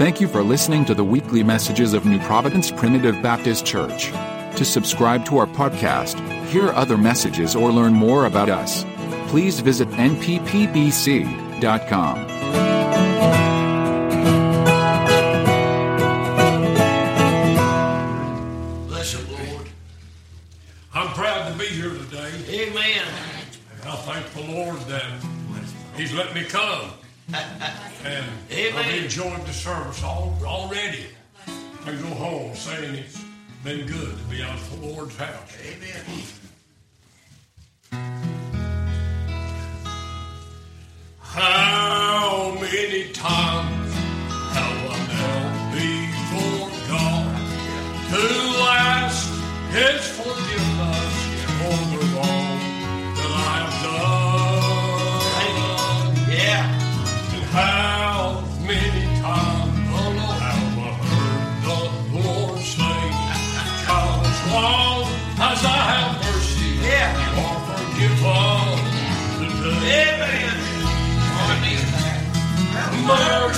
Thank you for listening to the weekly messages of New Providence Primitive Baptist Church. To subscribe to our podcast, hear other messages, or learn more about us, please visit nppbc.com. Bless the Lord. I'm proud to be here today. Amen. And I thank the Lord that He's let me come. And Amen. I've enjoyed the service all, already. I go home saying it's been good to be out of the Lord's house. Amen. How many times have I knelt before God to ask His Mercy,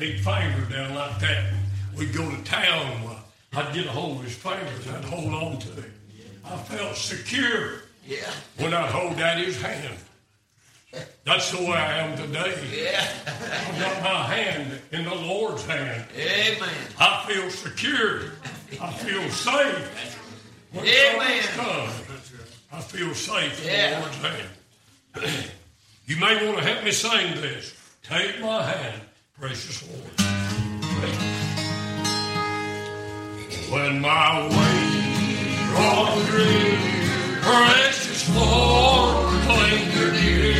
big finger down like that. We'd go to town. Uh, I'd get a hold of his fingers I'd hold on to it. I felt secure Yeah. when I'd hold daddy's hand. That's the way I am today. Yeah. I've got my hand in the Lord's hand. Amen. I feel secure. I feel safe. When Amen. I feel safe in Yeah. the Lord's hand. you may want to help me sing this. Take my hand, precious Lord. When my way draws drear, precious Lord, linger near. When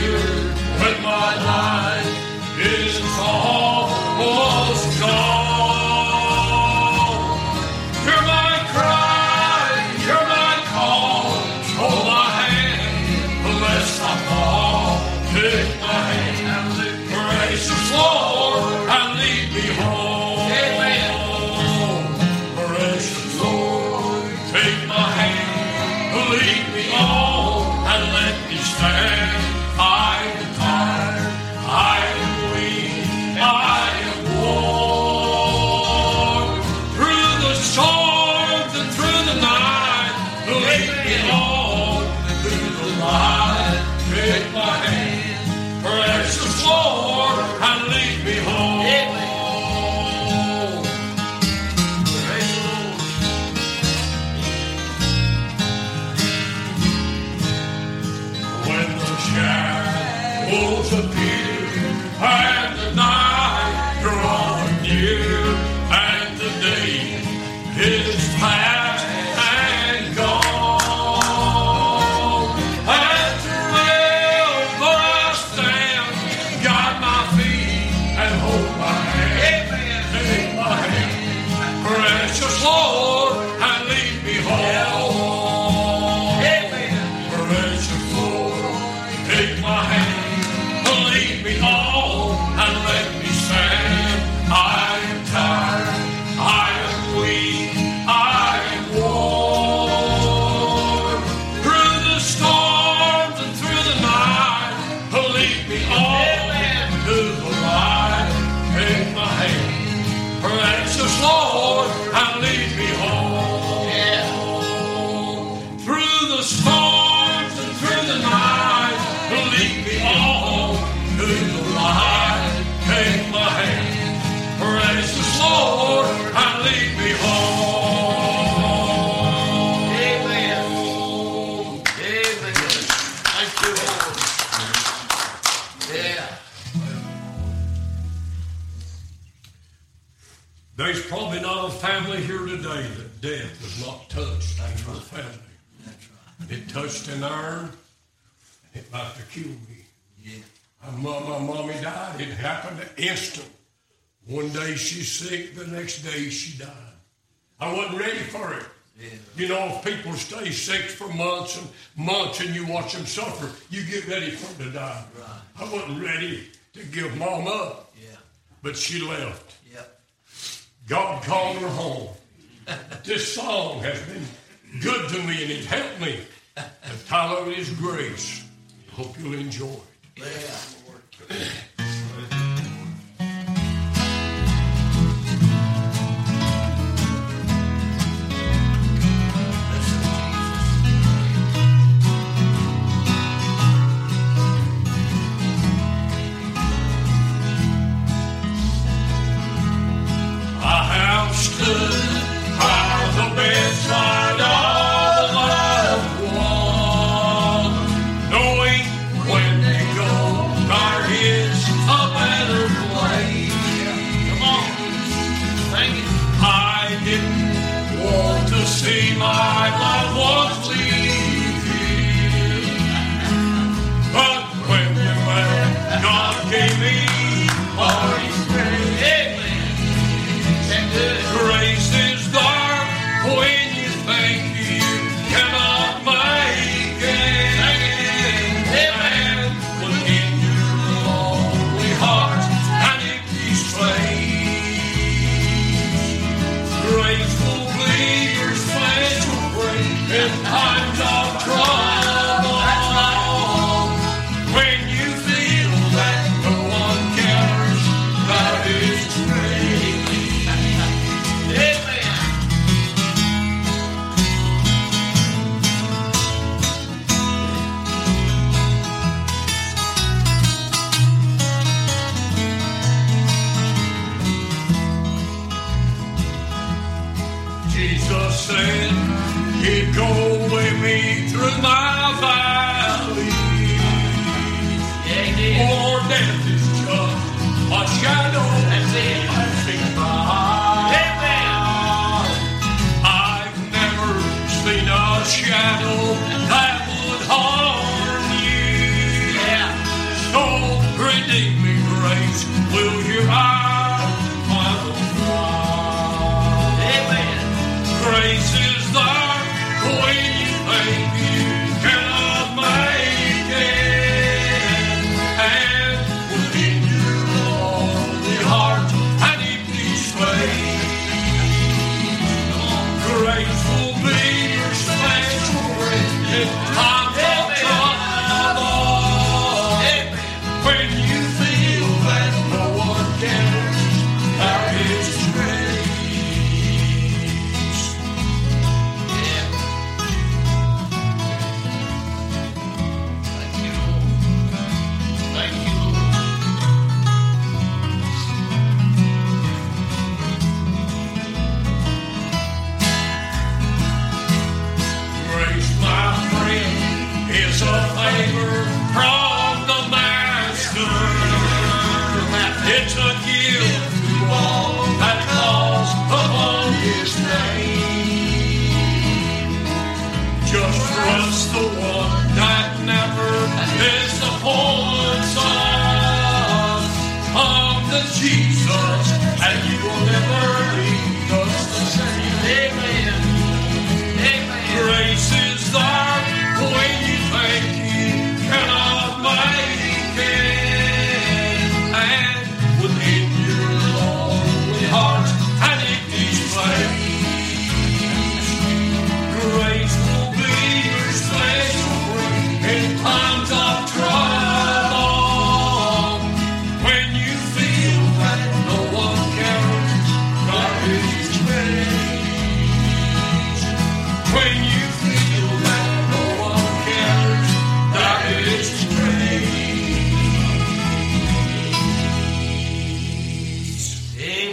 day she's sick, the next day she died. I wasn't ready for it. Yeah. You know, if people stay sick for months and months and you watch them suffer, you get ready for them to die. Right. I wasn't ready to give mom up, Yeah. but she left. Yep. God called her home. this song has been good to me and it helped me. The title is Grace. Hope you'll enjoy it. Yeah.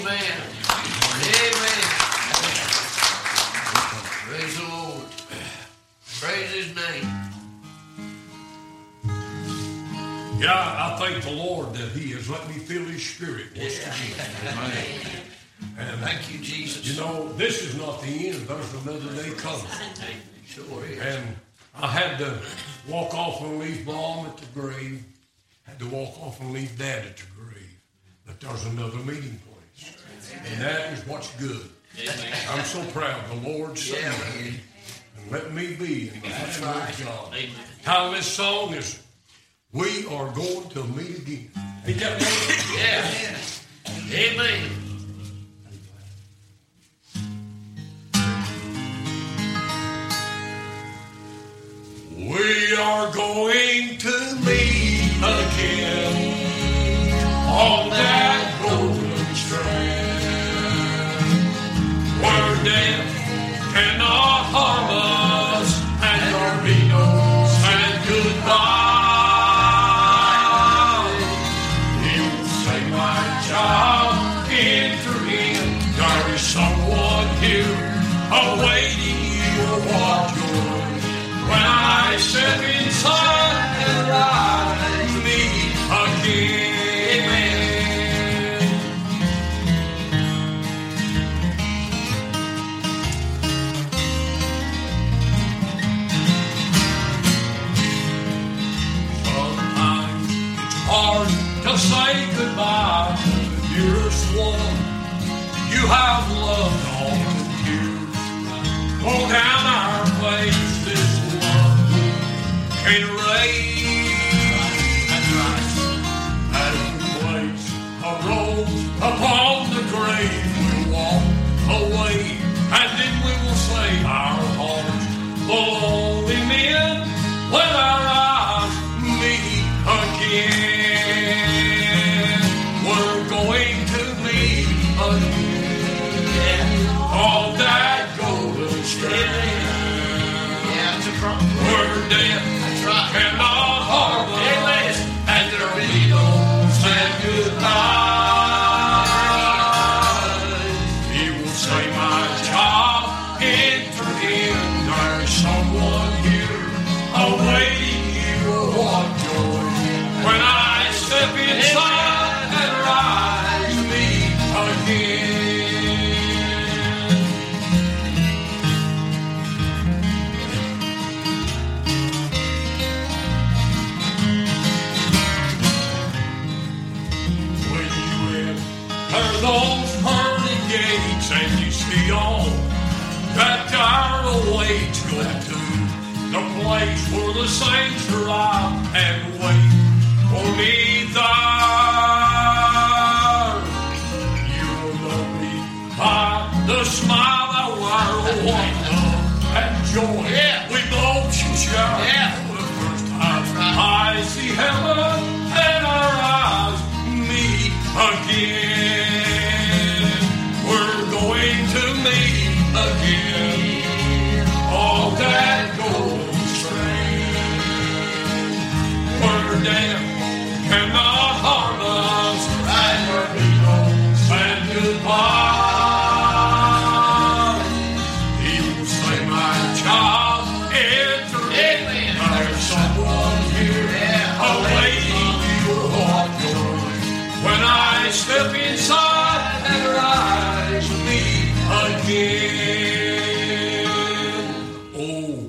Amen. Amen. Praise the Lord. Praise His name. Yeah, I thank the Lord that He has let me feel His Spirit once yeah. again. Amen. And thank you, Jesus. You know, this is not the end. There's another day coming. Sure is. And I had to walk off and leave Mom at the grave. Had to walk off and leave Dad at the grave. But there's another meeting point. And that is what's good. I'm so proud. The Lord saved me. Let me be in the hand of God. Title this song is We Are Going to Meet Again. Pick Yeah. Amen. We are going to meet again on that. death cannot harm us.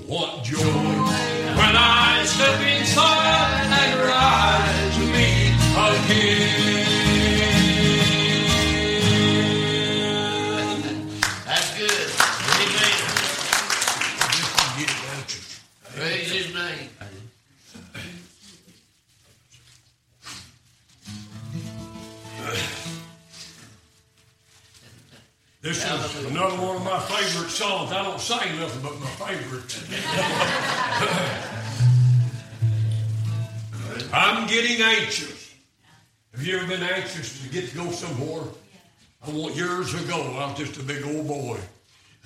What joy. say nothing but my favorite. I'm getting anxious. Have you ever been anxious to get to go somewhere? I want years ago, I was just a big old boy,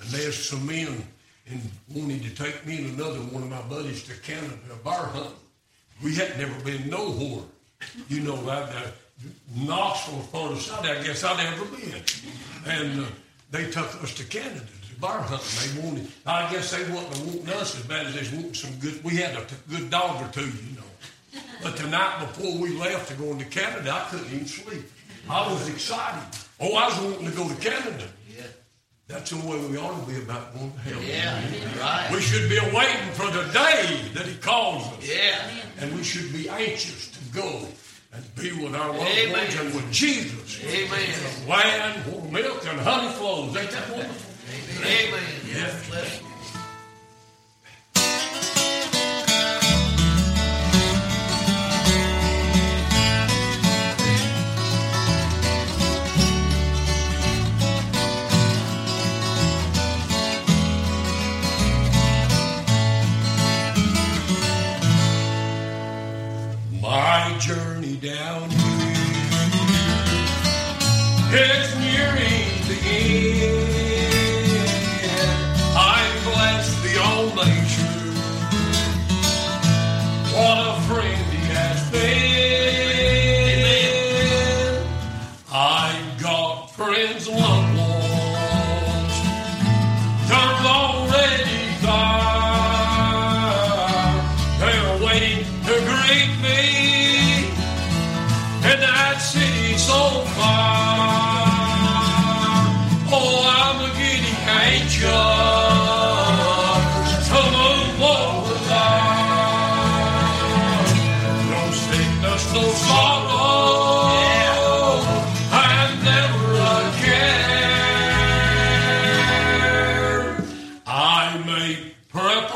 and there's some men and wanted to take me and another one of my buddies to Canada a bar hunt. We had never been nowhere. You know, I'd uh, Knoxville upon I guess I'd ever been. And uh, they took us to Canada Bar hunting. They wanted, I guess they wasn't wanting us as bad as they wanted some good, we had a t- good dog or two, you know. But the night before we left to go into Canada, I couldn't even sleep. I was excited. Oh, I was wanting to go to Canada. Yeah. That's the way we ought to be about going to heaven. Yeah, right. We should be waiting for the day that He calls us. Yeah. And we should be anxious to go and be with our loved ones and with Jesus. Amen. The land where milk and honey flows. Ain't that wonderful? Amen. Yes.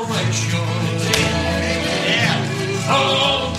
Preparations a long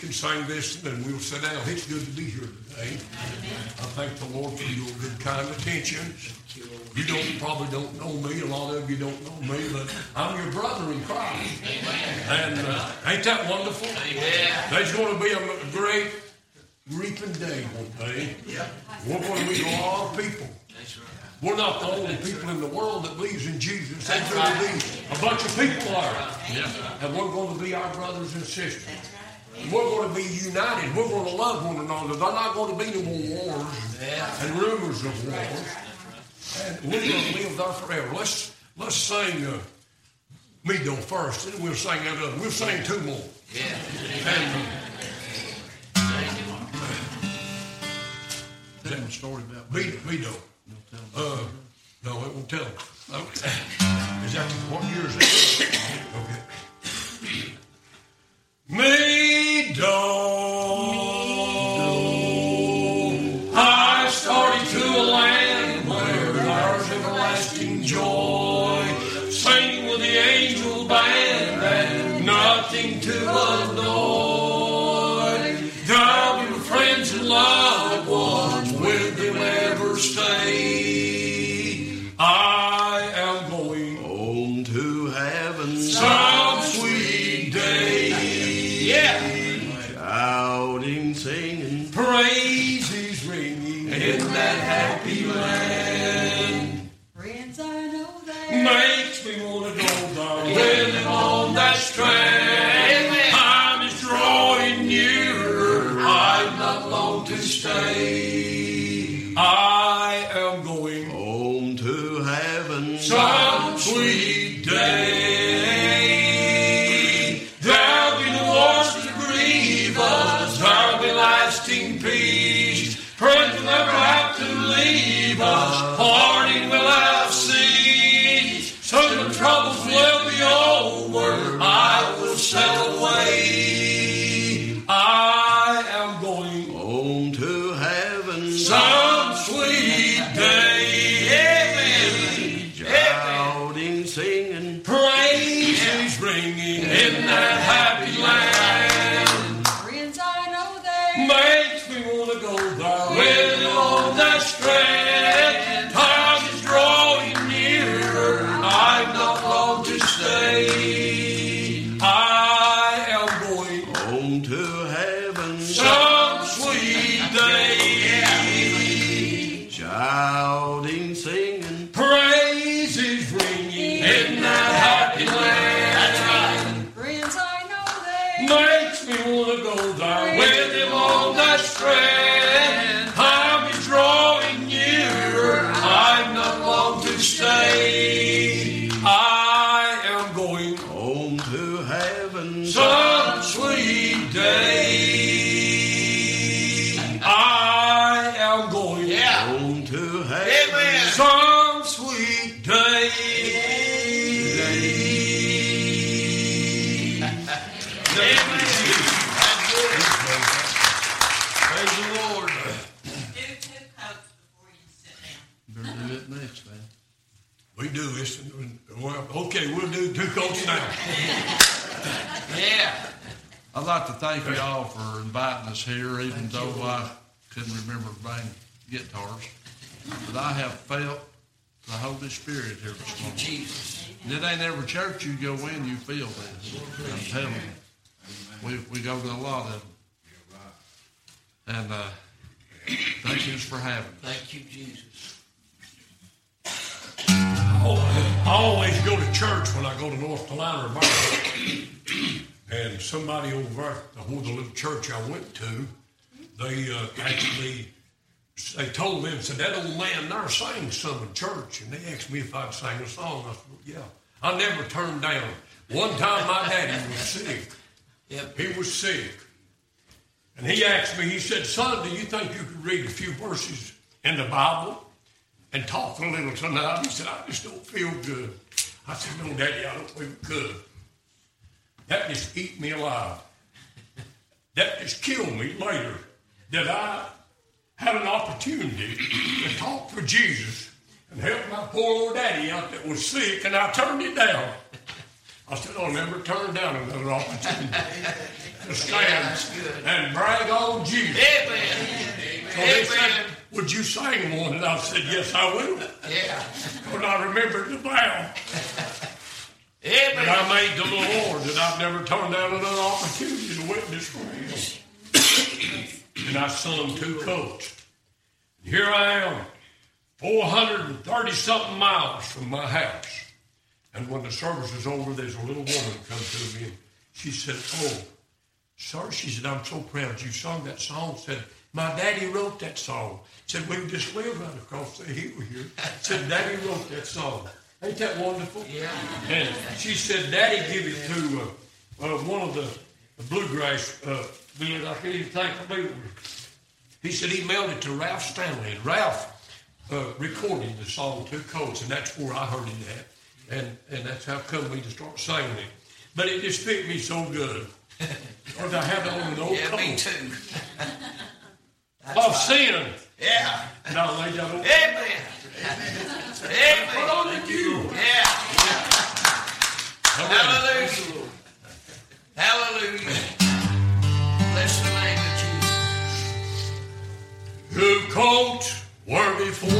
can sing this, and then we'll sit down. It's good to be here today. I thank the Lord for your good, kind attention. You don't probably don't know me. A lot of you don't know me, but I'm your brother in Christ. And uh, ain't that wonderful? There's going to be a great reaping day one day. We're going to meet a lot of people. That's right. We're not the only people in the world that believes in Jesus. There's going to be a bunch of people are. And we're going to be our brothers and sisters. We're going to be united. We're going to love one another. There's not going to be no more wars and rumors of wars. And we're going to live there forever. Let's let's sing uh, Meadow first, and we'll sing that other. We'll sing two more. Yeah. And, uh, Tell them a story about Be- Beto. Uh, no, it won't tell. Okay. Is that what year is it? Okay. Meadow. I To like to thank you all for inviting us here, even though I couldn't remember buying guitars. But I have felt the Holy Spirit here this morning. Jesus. And it ain't every church you go in, you feel this. I'm telling you. We, we go to a lot of them. And uh, thank you for having me. Thank you, Jesus. I always go to church when I go to North Carolina or Bible. And somebody over there, where the little church I went to, they uh, actually they told them said that old man there sang some in church, and they asked me if I'd sing a song. I said, yeah. I never turned down. One time my daddy was sick. Yep. He was sick. And he asked me, he said, Son, do you think you could read a few verses in the Bible and talk a little tonight? He said, I just don't feel good. I said, No, Daddy, I don't feel good. That just eat me alive. That just killed me later. That I had an opportunity to talk for Jesus and help my poor old daddy out that was sick, and I turned it down. I said, I'll never turn down another opportunity to stand and brag on Jesus. Amen. So they said, Would you sing one? And I said, Yes, I will. Yeah. But I remembered the vow that Amen. I made the Lord that I've never turned down another opportunity to witness for Him. and I sung two coats. And here I am, 430 something miles from my house. And when the service was over, there's a little woman come to me and she said, Oh, sir, she said, I'm so proud you sung that song. Said, my daddy wrote that song. Said, we just live right across the hill here. Said, daddy wrote that song. Ain't that wonderful? Yeah. And she said, Daddy give it to uh, uh, one of the, the bluegrass uh, men. I can't even think of it. He said he mailed it to Ralph Stanley. And Ralph uh, recorded the song Two Coats, and that's where I heard it at. And, and that's how come we to start singing it. But it just fit me so good. Because I have it on an old Yeah, me too. of sin. Yeah. Now lay down on Amen. Amen. Put on the cue. Yeah. yeah. Hallelujah. Hallelujah. Bless the name of Jesus. Who caught Where before.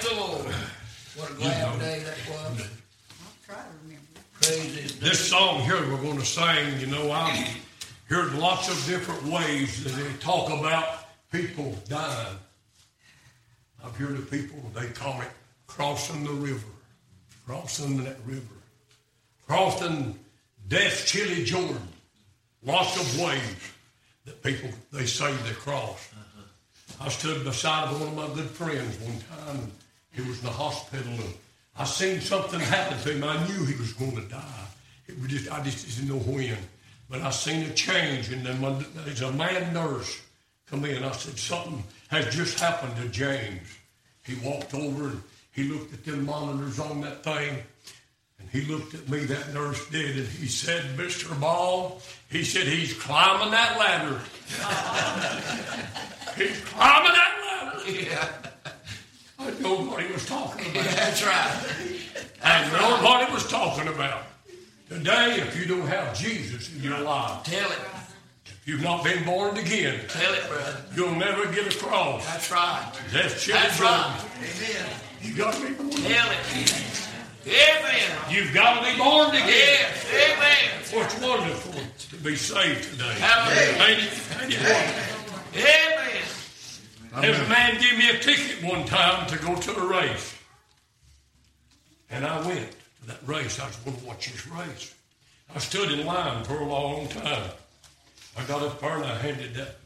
Thank the Lord. What a glad day that was. Try to remember. Praise His name. This song here we're going to sing, you know, I've heard lots of different ways that they talk about people dying. I've heard of people, they call it crossing the river, crossing that river, crossing death chilly Jordan. Lots of ways that people, they say they cross. Uh-huh. I stood beside one of my good friends one time, and he was in the hospital, and I seen something happen to him. I knew he was going to die. It was just, I just didn't know when. But I seen a change, and then when there's a man nurse come in. I said, something has just happened to James. He walked over and he looked at them monitors on that thing, and he looked at me, that nurse did, and he said, Mr. Ball, he said, he's climbing that ladder. he's climbing that ladder. Yeah. I know what he was talking about. That's right. I know what he was talking about. Today, if you don't have Jesus in your life, Tell it. if you've not been born again, Tell it, brother. you'll never get across. That's right. That's That's right. Amen. You got to be born. Tell it. Amen. You've got to be born again. Yes. Amen. What's wonderful to be saved today. Hallelujah. Ain't it? Ain't it wonderful? Amen. There's a man gave me a ticket one time to go to a race. And I went to that race. I was going to watch this race. I stood in line for a long time. I got up there and I handed that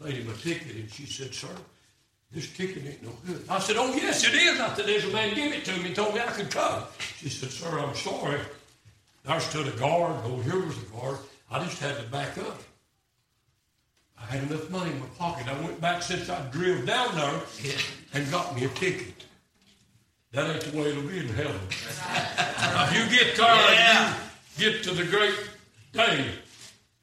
lady my ticket, and she said, Sir, this ticket ain't no good. I said, Oh, yes, it is. I said, There's a man gave it to me told me I could come. She said, Sir, I'm sorry. There stood a guard. Oh, here was a guard. I just had to back up. I had enough money in my pocket. I went back since I drove down there and got me a ticket. That ain't the way it'll be in heaven. if you get there Yeah. you get to the great day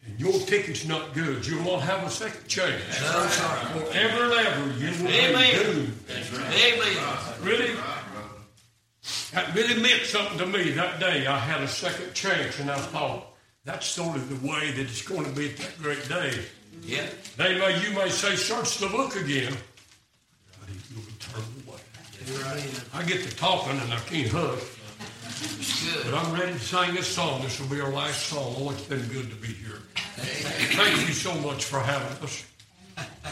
and your ticket's not good, you won't have a second chance. That's right. Forever and ever, you will Amen. be doomed. Amen. Really? That really meant something to me that day. I had a second chance, and I thought, that's sort of the way that it's going to be at that great day. Yeah. They may, you may say, search the book again. You'll be turned away. I get to talking and I can't hug. But. I'm ready to sing this song. This will be our last song. Oh, it's been good to be here. Thank you so much for having us.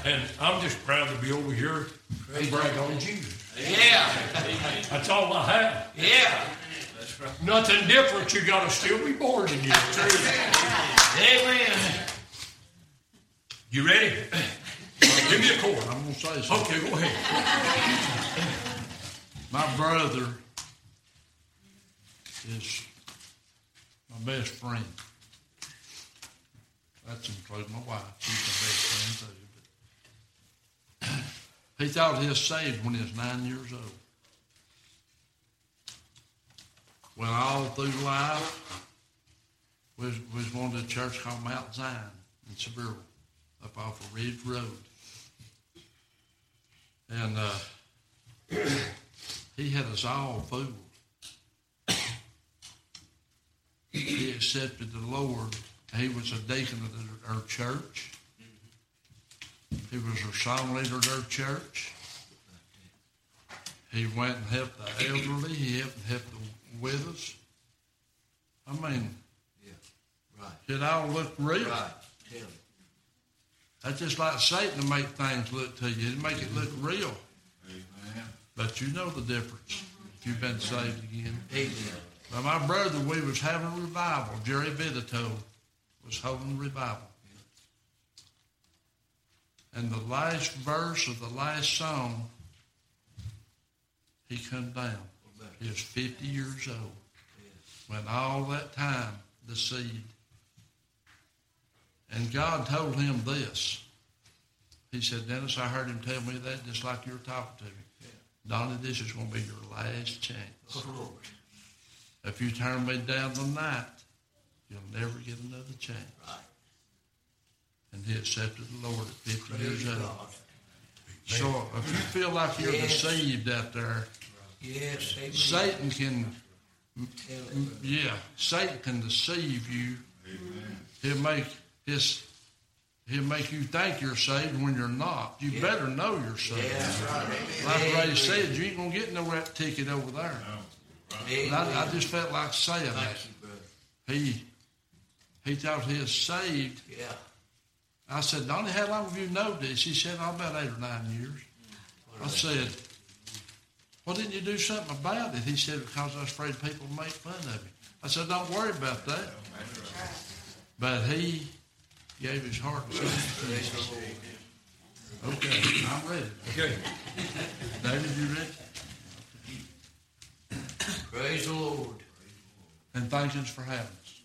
And I'm just proud to be over here and brag on Jesus. Yeah. That's all I have. Yeah. Nothing different. You got to still be born again. Amen. You ready? Give me a chord. I'm going to say something. Okay, go ahead. My brother is my best friend. That's including my wife. She's my best friend too. He thought he was saved when he was nine years old. Well, all through life, we was, we was going to a church called Mount Zion in Seville, up off of Ridge Road. And uh, he had us all fooled. he accepted the Lord. He was a deacon of our church. He was a song leader of our church. He went and helped the elderly. He helped helped the widows. I mean, yeah, Right, it all looked real. right. Me. That's just like Satan to make things look to you, to make it look real. But you know the difference if you've been saved again. Amen. Now, my brother, we was having a revival. Jerry Vidito was holding a revival. And the last verse of the last song, he come down. He was 50 years old. When all that time, the seed. And God told him this. He said, Dennis, I heard him tell me that just like you're talking to me. Donnie, this is going to be your last chance. Oh. If you turn me down tonight, you'll never get another chance. Right. And he accepted the Lord at 50 years Praise old. So if you feel like you're Yes. deceived out there, Yes, amen. Satan can, yeah, Satan can deceive you. He'll make his, he'll make you think you're saved when you're not. You Yeah. better know you're saved. Yeah, right. Like Ray said, you ain't gonna get no rat ticket over there. And I, I just felt like saying that. You. He, he thought he was saved. Yeah. I said, Donnie, how long have you known this? He said, oh, about eight or nine years. I said, well, didn't you do something about it? He said, because I was afraid people would make fun of me. I said, don't worry about that. But he gave his heart to Jesus. Okay, I'm ready. Okay. David, you ready? Praise the Lord. And thank you for having us.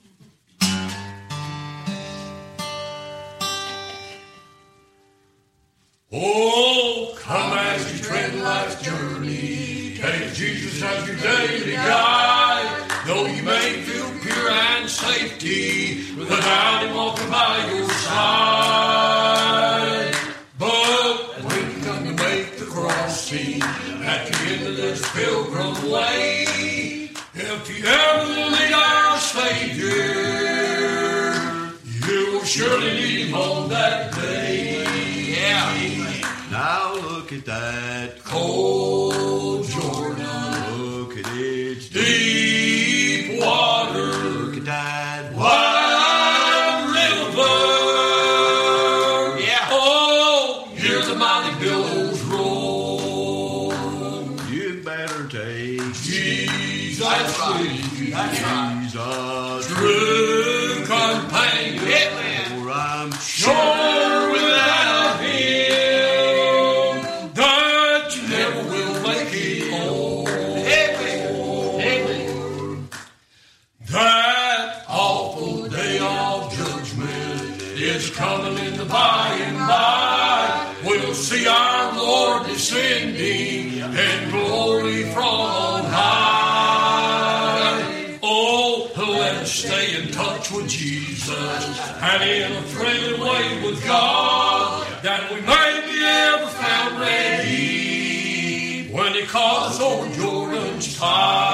Oh, come as you tread life's journey. Take Jesus as your daily guide. Though you may feel pure and safety, without him walking by your side. But come to make the crossing at the end of this pilgrim way, if you ever meet our Savior, you will surely need him on that day. Yeah. Now look at that is coming in the by and by. We'll see our Lord descending in glory from on high. Oh, let us stay in touch with Jesus and in a friendly way with God that we may be ever found ready when He calls over Jordan's tide.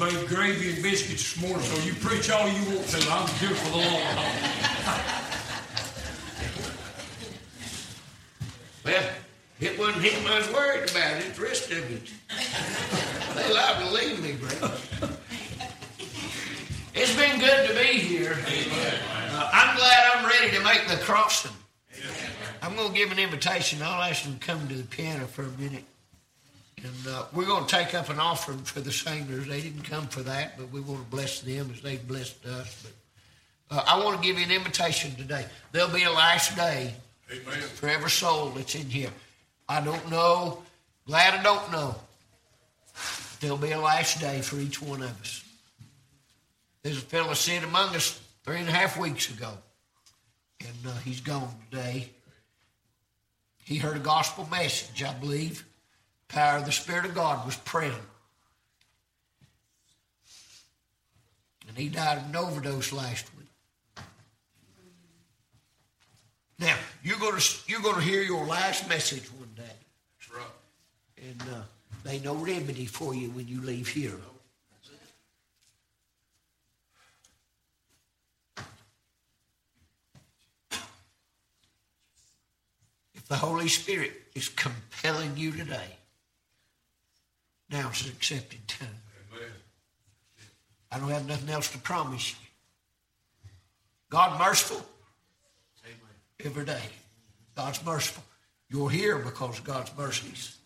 Made gravy and biscuits this morning, so you preach all you want to. I'm here for the long haul. Well, it wasn't him I was worried about. It's the rest of it. They liable to leave me, brother. It's been good to be here. Uh, I'm glad I'm ready to make the crossing. I'm going to give an invitation. I'll ask them to come to the piano for a minute. And uh, we're going to take up an offering for the singers. They didn't come for that, but we want to bless them as they've blessed us. But uh, I want to give you an invitation today. There'll be a last day Amen. for every soul that's in here. I don't know. Glad I don't know. There'll be a last day for each one of us. There's a fellow sitting among us three and a half weeks ago, and uh, he's gone today. He heard a gospel message, I believe. Power of the Spirit of God was present. And he died of an overdose last week. Now you're going to you're going to hear your last message one day, That's right. and uh, they no remedy for you when you leave here. If the Holy Spirit is compelling you today, now's an accepted time. Amen. I don't have nothing else to promise you. God merciful Amen. every day. God's merciful. You're here because of God's mercies.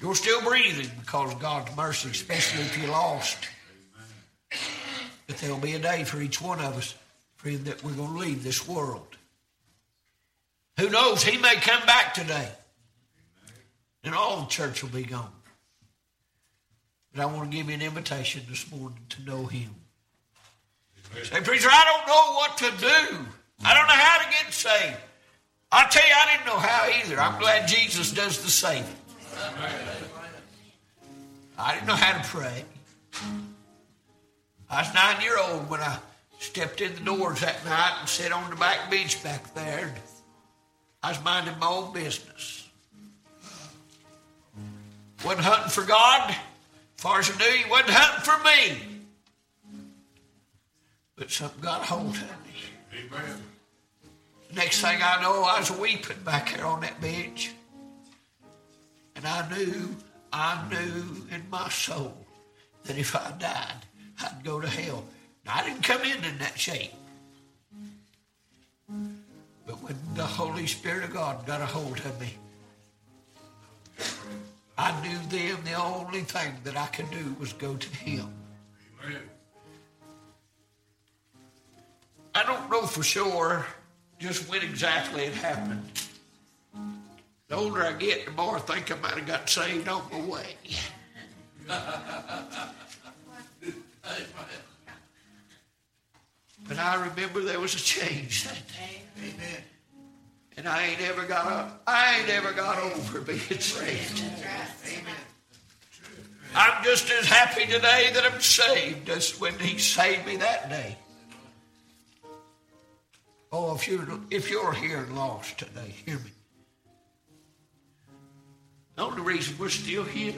You're still breathing because of God's mercy, especially if you're lost. But there'll be a day for each one of us, friend, that we're going to leave this world. Who knows? He may come back today. And all the church will be gone. But I want to give you an invitation this morning to know Him. Say, preacher, I don't know what to do. I don't know how to get saved. I'll tell you, I didn't know how either. I'm glad Jesus does the saving. I didn't know how to pray. I was nine year old when I stepped in the doors that night and sat on the back bench back there. I was minding my own business. Wasn't hunting for God. Far as I knew, he wasn't hunting for me. But something got a hold of me. Amen. Next thing I know, I was weeping back there on that bench. And I knew, I knew in my soul that if I died, I'd go to hell. Now, I didn't come in in that shape. But when the Holy Spirit of God got a hold of me, I knew then the only thing that I could do was go to Him. Amen. I don't know for sure just when exactly it happened. The older I get, the more I think I might have got saved on my way. but I remember there was a change that day. Amen. And I ain't ever got up. I ain't ever got over being saved. I'm just as happy today that I'm saved as when He saved me that day. Oh, if you're if you're here and lost today, hear me. The only reason we're still here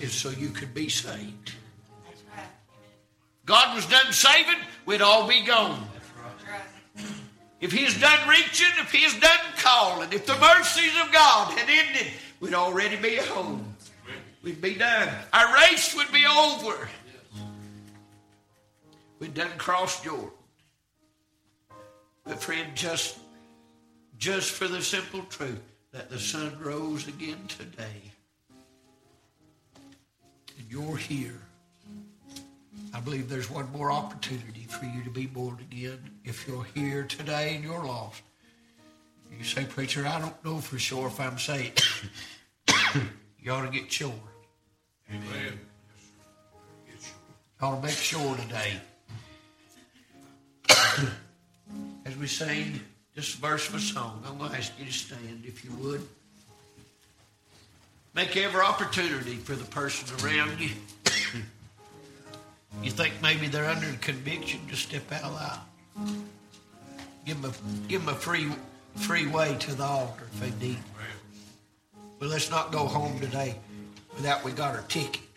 is so you could be saved. God was done saving, we'd all be gone. If He's done reaching, if He's done calling, if the mercies of God had ended, we'd already be home. We'd be done. Our race would be over. We'd done crossed Jordan. But friend, just just for the simple truth that the sun rose again today, and you're here. I believe there's one more opportunity for you to be born again. If you're here today and you're lost, you say, Preacher, I don't know for sure if I'm saved. you ought to get sure. Amen. You ought to make sure today As we sing a verse of a song, I'm going to ask you to stand if you would. Make every opportunity for the person around you. you think maybe they're under conviction, just step out loud. Give them a, give them a free, free way to the altar if they need. But let's not go home today without we got our ticket.